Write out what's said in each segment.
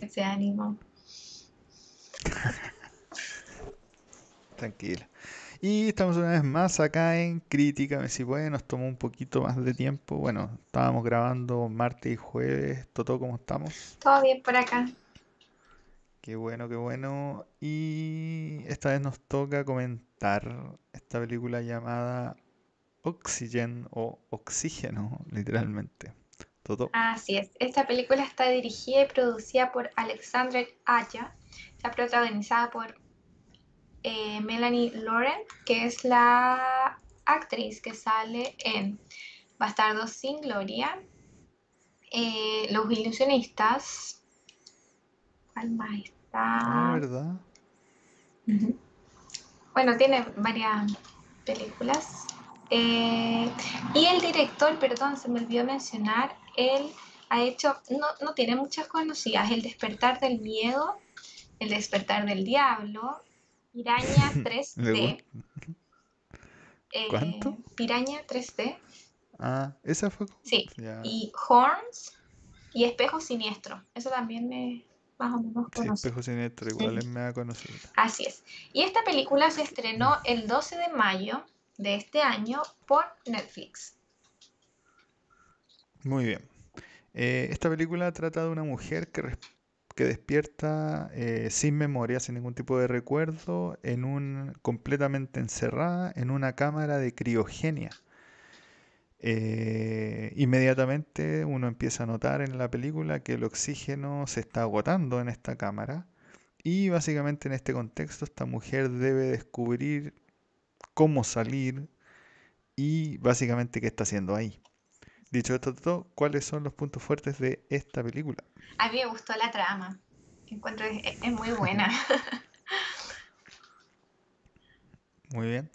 Ese ánimo. Tranquila. Y estamos una vez más acá en Crítica. Si puede, nos tomó un poquito más de tiempo. Bueno, estábamos grabando martes y jueves. Toto, ¿cómo estamos? Todo bien por acá. Qué bueno, qué bueno. Y esta vez nos toca comentar esta película llamada Oxygen o Oxígeno, literalmente. Toto. Así es. Esta película está dirigida y producida por Alexandre Aya. Está protagonizada por eh, Melanie Lauren, que es la actriz que sale en Bastardos sin Gloria, eh, Los Ilusionistas. ¿Cuál más está? Ah, ¿verdad? Bueno, tiene varias películas. Eh, y el director, perdón, se me olvidó mencionar, él ha hecho, no, no tiene muchas conocidas, El despertar del miedo, El despertar del diablo, Piraña Le 3D. eh, ¿Cuánto? Piraña 3D, Ah, esa fue. sí. Ya. Y Horns y Espejo Siniestro. Eso también me más o menos Sí, conocido. Espejo Siniestro, igual es mega conocido. Así es. Y esta película se estrenó el 12 de mayo de este año por Netflix. Muy bien. Eh, esta película trata de una mujer que, despierta eh, sin memoria, sin ningún tipo de recuerdo, en un, completamente encerrada en una cámara de criogenia. Eh, inmediatamente uno empieza a notar en la película que el oxígeno se está agotando en esta cámara y básicamente en este contexto esta mujer debe descubrir cómo salir y básicamente qué está haciendo ahí. Dicho esto, todo, ¿cuáles son los puntos fuertes de esta película? A mí me gustó la trama. Encuentro que es, es muy buena. Muy bien.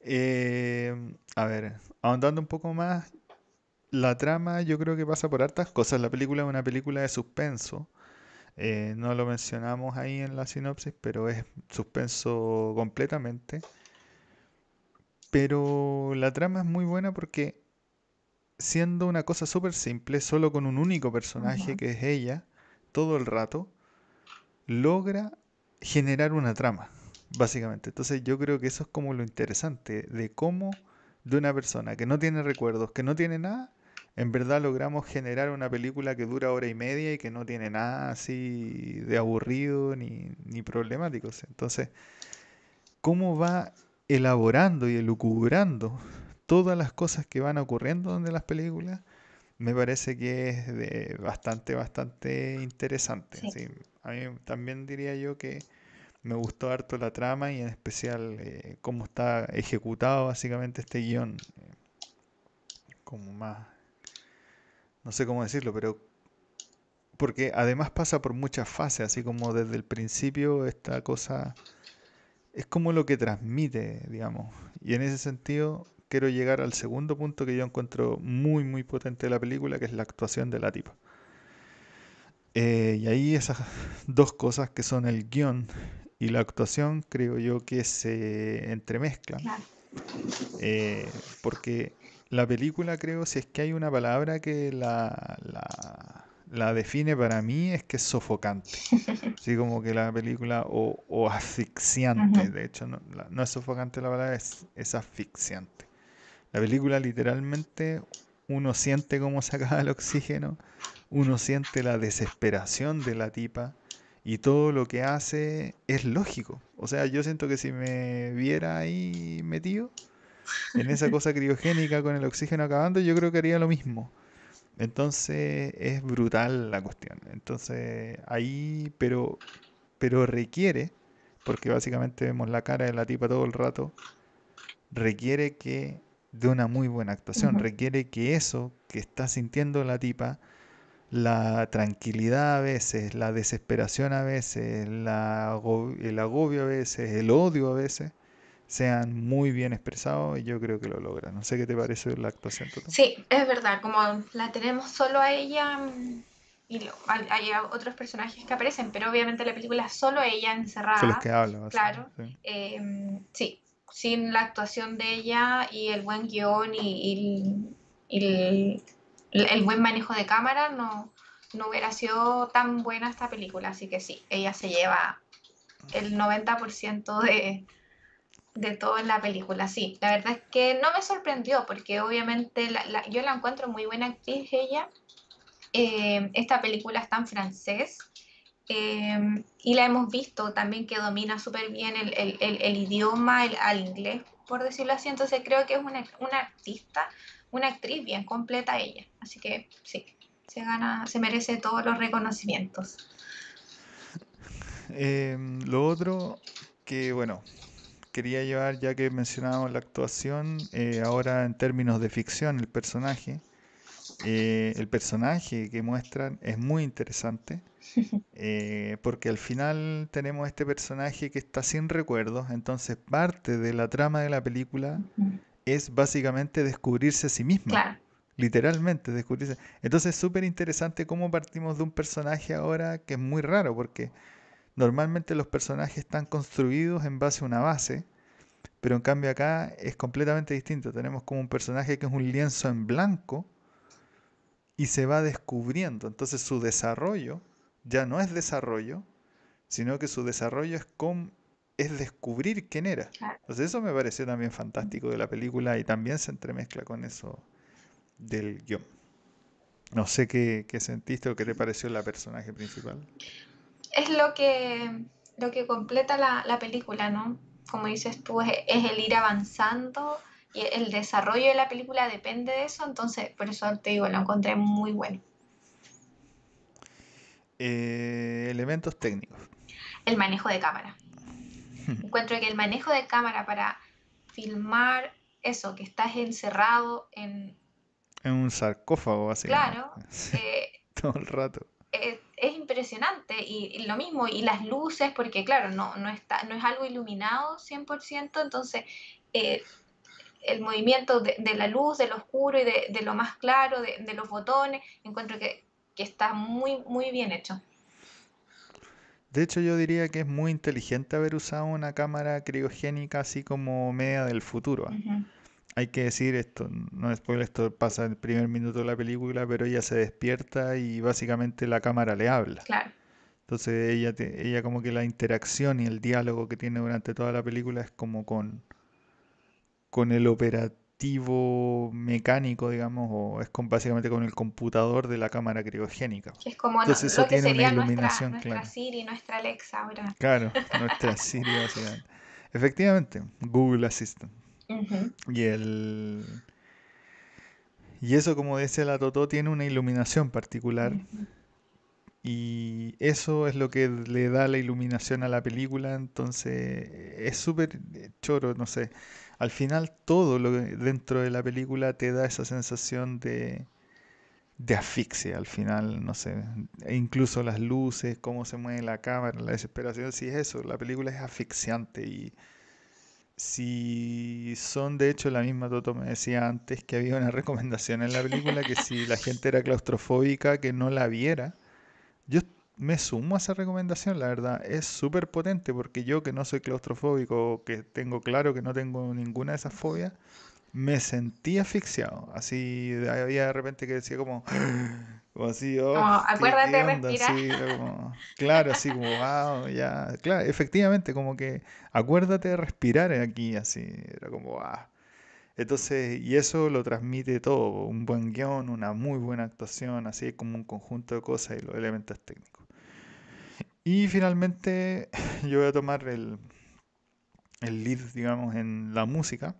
Eh, a ver, ahondando un poco más, la trama yo creo que pasa por hartas cosas. La película es una película de suspenso. Eh, no lo mencionamos ahí en la sinopsis, pero es suspenso completamente. Pero la trama es muy buena porque siendo una cosa súper simple, solo con un único personaje que es ella, todo el rato, logra generar una trama, básicamente. Entonces yo creo que eso es como lo interesante de cómo de una persona que no tiene recuerdos, que no tiene nada, en verdad logramos generar una película que dura hora y media y que no tiene nada así de aburrido ni, ni problemático. Entonces, cómo va elaborando y elucubrando todas las cosas que van ocurriendo en las películas, me parece que es de bastante, bastante interesante. Sí. sí. A mí también diría yo que me gustó harto la trama y en especial eh, cómo está ejecutado básicamente este guion. eh, como más, no sé cómo decirlo, pero porque además pasa por muchas fases, así como desde el principio esta cosa es como lo que transmite, digamos. Y en ese sentido quiero llegar al segundo punto que yo encuentro muy, muy potente de la película, que es la actuación de la tipa. Eh, y ahí esas dos cosas que son el guion y la actuación, creo yo que se entremezclan. Eh, porque la película, creo, si es que hay una palabra que la, la, la define para mí, es que es sofocante. Así como que la película, o, o asfixiante, de hecho, no, la- no es sofocante la palabra, es, es asfixiante. La película literalmente uno siente cómo se acaba el oxígeno, uno siente la desesperación de la tipa y todo lo que hace es lógico. O sea, yo siento que si me viera ahí metido en esa cosa criogénica con el oxígeno acabando, yo creo que haría lo mismo. Entonces es brutal la cuestión. Entonces ahí, pero, pero requiere, porque básicamente vemos la cara de la tipa todo el rato, requiere que de una muy buena actuación, requiere que eso que está sintiendo la tipa, la tranquilidad a veces, la desesperación a veces, la el agobio a veces, el odio a veces, sean muy bien expresados y yo creo que lo logra. No sé qué te parece la actuación, Toto. Sí, es verdad, como la tenemos solo a ella mm, y lo- hay, otros personajes que aparecen, pero obviamente la película es solo ella Son los encerrada. que hablan, claro. sí. Eh, sí, sin la actuación de ella y el buen guion y, el, buen manejo de cámara, no, no hubiera sido tan buena esta película. Así que sí, ella se lleva el 90% de, de todo en la película. Sí, la verdad es que no me sorprendió porque obviamente yo la encuentro muy buena actriz ella. Eh, esta película está en francés eh, y la hemos visto también que domina súper bien el, el, el, idioma al inglés, por decirlo así. Entonces creo que es una, una artista, una actriz bien completa ella. Así que sí, se gana, se merece todos los reconocimientos. Eh, lo otro que, bueno, quería llevar, ya que mencionábamos la actuación, eh, ahora en términos de ficción, el personaje. Eh, el personaje que muestran es muy interesante, eh, porque al final tenemos este personaje que está sin recuerdos, entonces parte de la trama de la película es básicamente descubrirse a sí mismo. Literalmente, descubrirse. Entonces es súper interesante cómo partimos de un personaje ahora que es muy raro, porque Normalmente los personajes están construidos en base a una base, pero en cambio acá es completamente distinto. Tenemos como un personaje que es un lienzo en blanco y se va descubriendo. Entonces su desarrollo ya no es desarrollo, sino que su desarrollo es, con, es descubrir quién era. Entonces eso me pareció también fantástico de la película y también se entremezcla con eso del guion. No sé qué, qué sentiste o qué te pareció la personaje principal es lo que, lo que completa la, película, ¿no? Como dices tú, es, el ir avanzando y el desarrollo de la película depende de eso, entonces por eso te digo, lo encontré muy bueno. Eh, elementos técnicos. El manejo de cámara. Encuentro que el manejo de cámara para filmar eso, que estás encerrado en... En un sarcófago, así. Claro. Eh, Todo el rato es, impresionante y, lo mismo, y las luces, porque claro, no, no, está, no es algo iluminado 100%, entonces eh, el movimiento de, la luz, de lo oscuro y de, lo más claro, de, los botones, encuentro que, está muy, muy bien hecho. De hecho, yo diría que es muy inteligente haber usado una cámara criogénica así como media del futuro. ¿ah? hay que decir esto, no es spoiler, esto pasa en el primer minuto de la película, pero ella se despierta y básicamente la cámara le habla. Claro. Entonces ella, ella como que la interacción y el diálogo que tiene durante toda la película es como con, con el operativo mecánico, digamos, o es con, básicamente con el computador de la cámara criogénica. es como Entonces, eso tiene una iluminación nuestra, nuestra Siri, nuestra Alexa ahora. Claro, nuestra Siri básicamente. Efectivamente, Google Assistant. Y el. Y eso, como dice la Totó, tiene una iluminación particular. Y eso es lo que le da la iluminación a la película. Entonces, es súper choro, no sé. Al final, todo lo dentro de la película te da esa sensación de, de asfixia. Al final, no sé. E incluso las luces, cómo se mueve la cámara, la desesperación. Sí, es eso. La película es asfixiante y si son de hecho la misma Toto me decía antes que había una recomendación en la película que si la gente era claustrofóbica que no la viera. Yo me sumo a esa recomendación, la verdad, es súper potente porque yo que no soy claustrofóbico, que tengo claro que no tengo ninguna de esas fobias, me sentí asfixiado. Así había de repente que decía como, como así, oh, acuérdate de respirar. claro, así como, wow, ya. Claro, efectivamente, como que acuérdate de respirar aquí, así. Era como, wow. Entonces, y eso lo transmite todo, un buen guion, una muy buena actuación, así como un conjunto de cosas y los elementos técnicos. Y finalmente, yo voy a tomar el, el lead, digamos, en la música.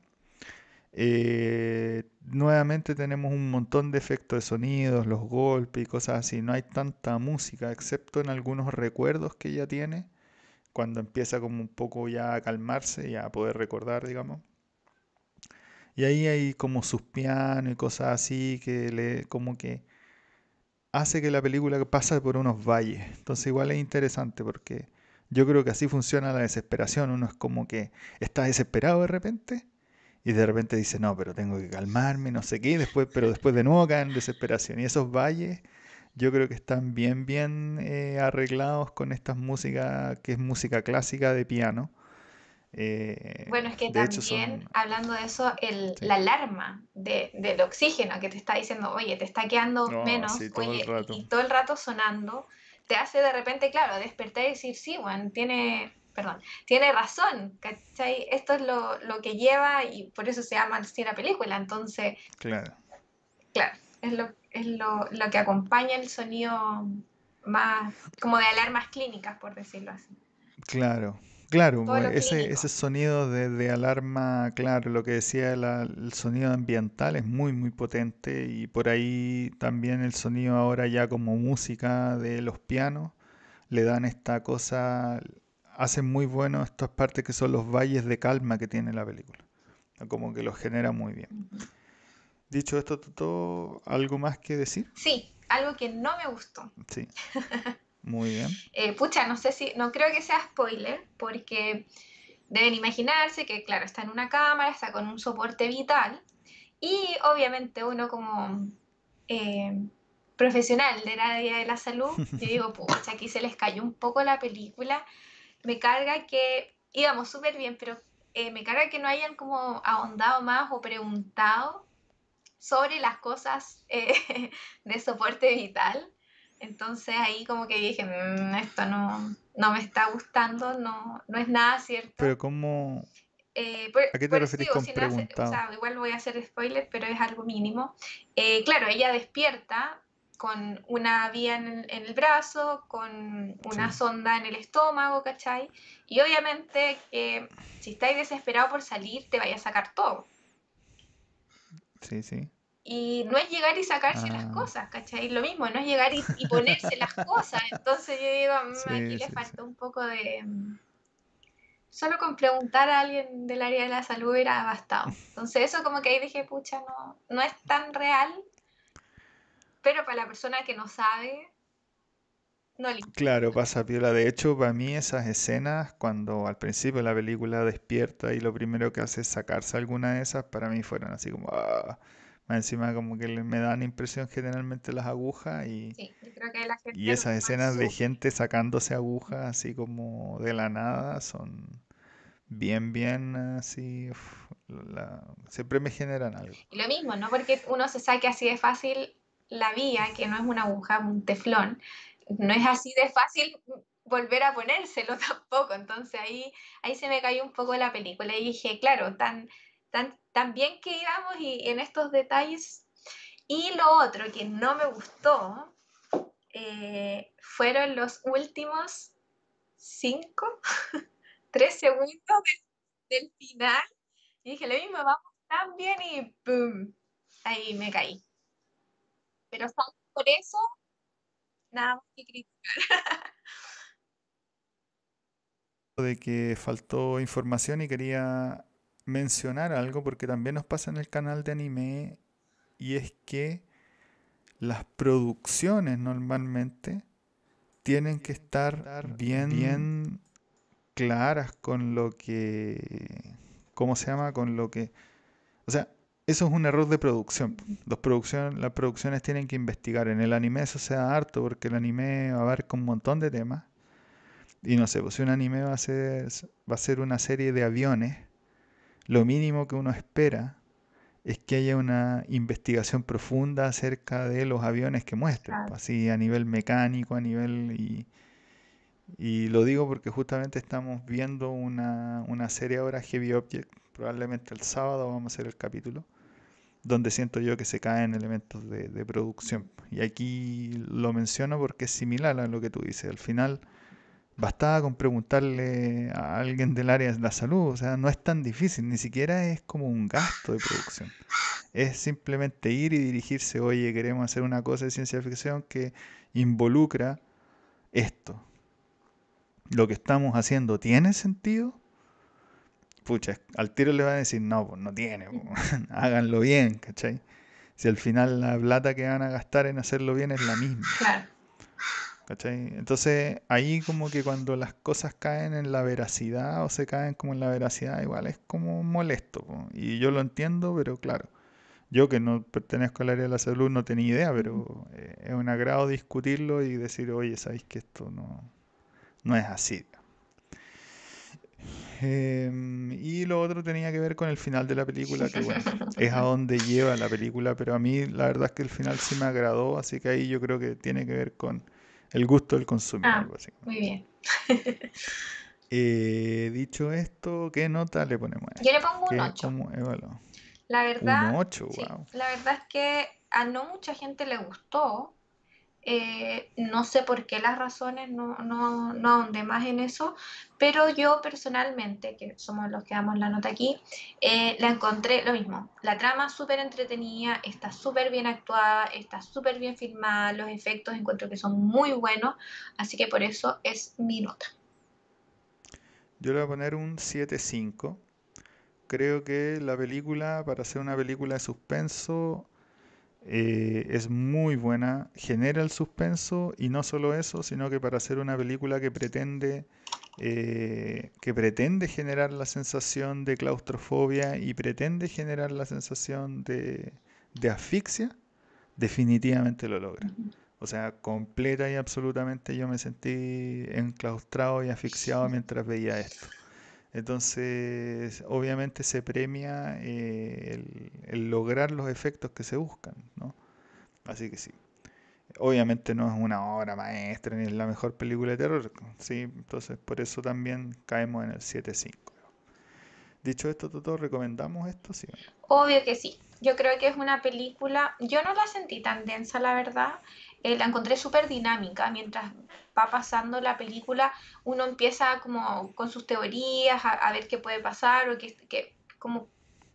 Eh, nuevamente tenemos un montón de efectos de sonidos, los golpes y cosas así. No hay tanta música, excepto en algunos recuerdos que ella tiene, cuando empieza como un poco ya a calmarse y a poder recordar, digamos. Y ahí hay como sus pianos y cosas así que le como que hace que la película pase por unos valles. Entonces igual es interesante porque yo creo que así funciona la desesperación. Uno es como que está desesperado de repente y de repente dice, no, pero tengo que calmarme, no sé qué, después, pero después de nuevo cae en desesperación. Y esos valles yo creo que están bien, bien eh, arreglados con esta música que es música clásica de piano. Eh, Bueno, es que también, son... hablando de eso, el, Sí. la alarma de, del oxígeno que te está diciendo, oye, te está quedando No, menos, sí, oye, y todo el rato sonando, te hace de repente, claro, despertar y decir, sí, bueno, tiene, perdón, tiene razón, ¿cachai? Esto es lo, lo que lleva y por eso se llama así la película. Entonces, Claro. claro, es lo, es lo, lo que acompaña el sonido más, como de alarmas clínicas, por decirlo así. Claro, claro, Todo ese, ese sonido de, de alarma, claro, lo que decía la- el sonido ambiental es muy, muy potente y por ahí también el sonido ahora ya como música de los pianos le dan esta cosa, hacen muy bueno estas partes que son los valles de calma que tiene la película, como que los genera muy bien. Dicho esto, Totó, ¿algo más que decir? Sí, algo que no me gustó. Sí, muy bien. Eh, pucha, no sé si, no creo que sea spoiler, porque deben imaginarse que, claro, está en una cámara, está con un soporte vital, y obviamente uno como eh, profesional del área de la salud, yo digo, pucha, aquí se les cayó un poco la película, me carga que íbamos súper bien, pero eh, me carga que no hayan como ahondado más o preguntado sobre las cosas eh, de soporte vital. Entonces ahí como que dije, "Mm, esto no, no me está gustando, no, no es nada cierto. Pero ¿cómo, Eh, por, a qué te referís digo, con sin hacer- o preguntado? sea, igual voy a hacer spoiler, pero es algo mínimo. Eh, claro, ella despierta con una vía en el, en el brazo, con una Sí. sonda en el estómago, ¿cachai? Y obviamente que si estáis desesperados por salir, te vaya a sacar todo. Sí, sí. Y no es llegar y sacarse las Ah. cosas, ¿cachai? Lo mismo, no es llegar y, y ponerse las cosas. Entonces yo digo, "Mm, Sí, aquí le sí, sí. falta un poco de... mm, Solo con preguntar a alguien del área de la salud hubiera bastado. Entonces eso como que ahí dije, pucha, no, no es tan real, pero para la persona que no sabe, no le Claro, pasa piola. De hecho, para mí esas escenas, cuando al principio la película despierta y lo primero que hace es sacarse alguna de esas, para mí fueron así como... ah. Más encima como que me dan impresión generalmente las agujas y, Sí, yo creo que la gente y esas escenas de gente sacándose agujas así como de la nada son bien, bien así... uf, la- siempre me generan algo. Y lo mismo, no porque uno se saque así de fácil la vía, que no es una aguja, un teflón, no es así de fácil volver a ponérselo tampoco. Entonces ahí, ahí se me cayó un poco la película y dije, claro, tan, tan, bien que íbamos y en estos detalles. Y lo otro que no me gustó eh, fueron los últimos cinco, tres segundos del, final. Y dije, lo mismo, vamos tan bien y ¡pum! Ahí me caí. Pero por eso, nada más que criticar. de que faltó información y quería mencionar algo porque también nos pasa en el canal de anime y es que las producciones normalmente tienen que estar bien, bien claras con lo que, ¿cómo se llama? Con lo que, o sea, eso es un error de producción. Los producción, las producciones tienen que investigar. En el anime eso se da harto porque el anime abarca un montón de temas. Y no sé, pues si un anime va a ser, va a ser una serie de aviones, lo mínimo que uno espera es que haya una investigación profunda acerca de los aviones que muestren, así a nivel mecánico, a nivel... Y, y lo digo porque justamente estamos viendo una, una serie ahora, Heavy Object, probablemente el sábado vamos a hacer el capítulo, donde siento yo que se caen elementos de, de producción. Y aquí lo menciono porque es similar a lo que tú dices. Al final bastaba con preguntarle a alguien del área de la salud, o sea, no es tan difícil, ni siquiera es como un gasto de producción. Es simplemente ir y dirigirse, oye, queremos hacer una cosa de ciencia ficción que involucra esto. Lo que estamos haciendo tiene sentido. Pucha, al tiro le van a decir, no, pues no tiene, po, háganlo bien, ¿cachai? Si al final la plata que van a gastar en hacerlo bien es la misma. Claro. ¿Cachai? Entonces ahí como que cuando las cosas caen en la veracidad o se caen como en la veracidad, igual es como molesto. po. Y yo lo entiendo, pero claro, yo que no pertenezco al área de la salud no tenía idea, pero eh, es un agrado discutirlo y decir, oye, sabéis que esto no, no es así. Em, y lo otro tenía que ver con el final de la película, que bueno, es a donde lleva la película, pero a mí la verdad es que el final sí me agradó, así que ahí yo creo que tiene que ver con el gusto del consumidor, ah, Muy bien. Eh, dicho esto, ¿qué nota le ponemos? Yo le pongo un 8. La verdad, un 8, wow. la verdad es que a no mucha gente le gustó. Eh, no sé por qué las razones, no, no, no ahondé más en eso, pero yo personalmente, que somos los que damos la nota aquí, eh, la encontré lo mismo. La trama súper entretenida, está súper bien actuada, está súper bien filmada, los efectos encuentro que son muy buenos, así que por eso es mi nota. Yo le voy a poner un 7.5. Creo que la película, para ser una película de suspenso, eh, es muy buena, genera el suspenso y no solo eso, sino que para hacer una película que pretende, eh, que pretende generar la sensación de claustrofobia y pretende generar la sensación de, de asfixia, definitivamente lo logra. O sea, completa y absolutamente yo me sentí enclaustrado y asfixiado mientras veía esto. Entonces, obviamente se premia eh, el, lograr los efectos que se buscan, ¿no? Así que sí. Obviamente no es una obra maestra ni es la mejor película de terror, ¿sí? Entonces, por eso también caemos en el 7.5. Dicho esto, Toto, ¿recomendamos esto? Sí. Obvio que sí. Yo creo que es una película, yo no la sentí tan densa, la verdad. Eh, la encontré súper dinámica. Mientras va pasando la película, uno empieza como con sus teorías a, ver qué puede pasar o que, que como,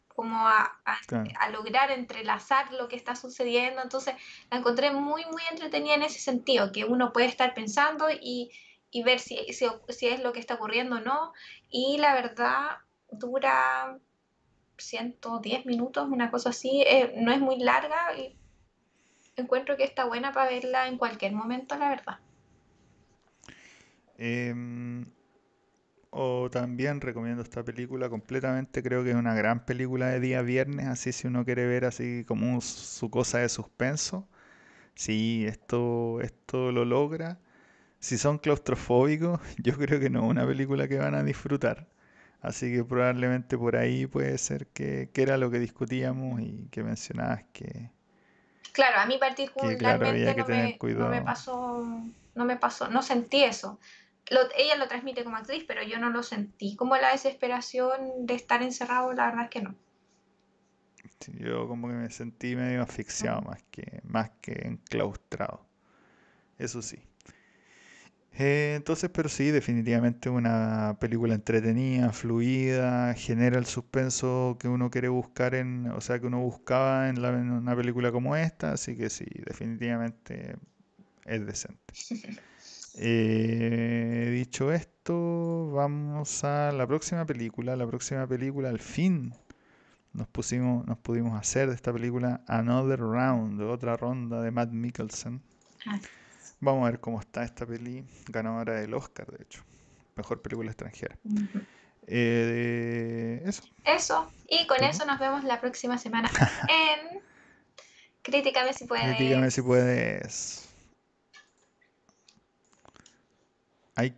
como a, a, lograr entrelazar lo que está sucediendo. Entonces la encontré muy, muy entretenida en ese sentido, que uno puede estar pensando y, y ver si, si, si, es lo que está ocurriendo o no. Y la verdad dura 110 minutos, una cosa así. Eh, no es muy larga y encuentro que está buena para verla en cualquier momento, la verdad. Em, o también recomiendo esta película completamente, creo que es una gran película de día viernes, así si uno quiere ver así como su cosa de suspenso, si esto, esto lo logra. Si son claustrofóbicos, yo creo que no es una película que van a disfrutar. Así que probablemente por ahí puede ser que, que era lo que discutíamos y que mencionabas que, Claro, a mí particularmente no, me, pasó, no me pasó, no sentí eso. ella lo transmite como actriz, pero yo no lo sentí. Como la desesperación de estar encerrado, la verdad es que no. yo como que me sentí medio asfixiado más que, más que enclaustrado. Eso sí. Eh, entonces, pero sí, definitivamente una película entretenida, fluida, genera el suspenso que uno quiere buscar en, o sea, que uno buscaba en, una película como esta, así que sí, definitivamente es decente. Eh, dicho esto, vamos a la próxima película. La próxima película, al fin, nos pusimos, nos pudimos hacer de esta película Another Round, otra ronda de Matt Mikkelsen. Ah. Vamos a ver cómo está esta peli, ganadora del Oscar, de hecho. Mejor película extranjera. Eh, eso. Eso. Y con eso nos vemos la próxima semana en Críticame si puedes. Críticame si puedes.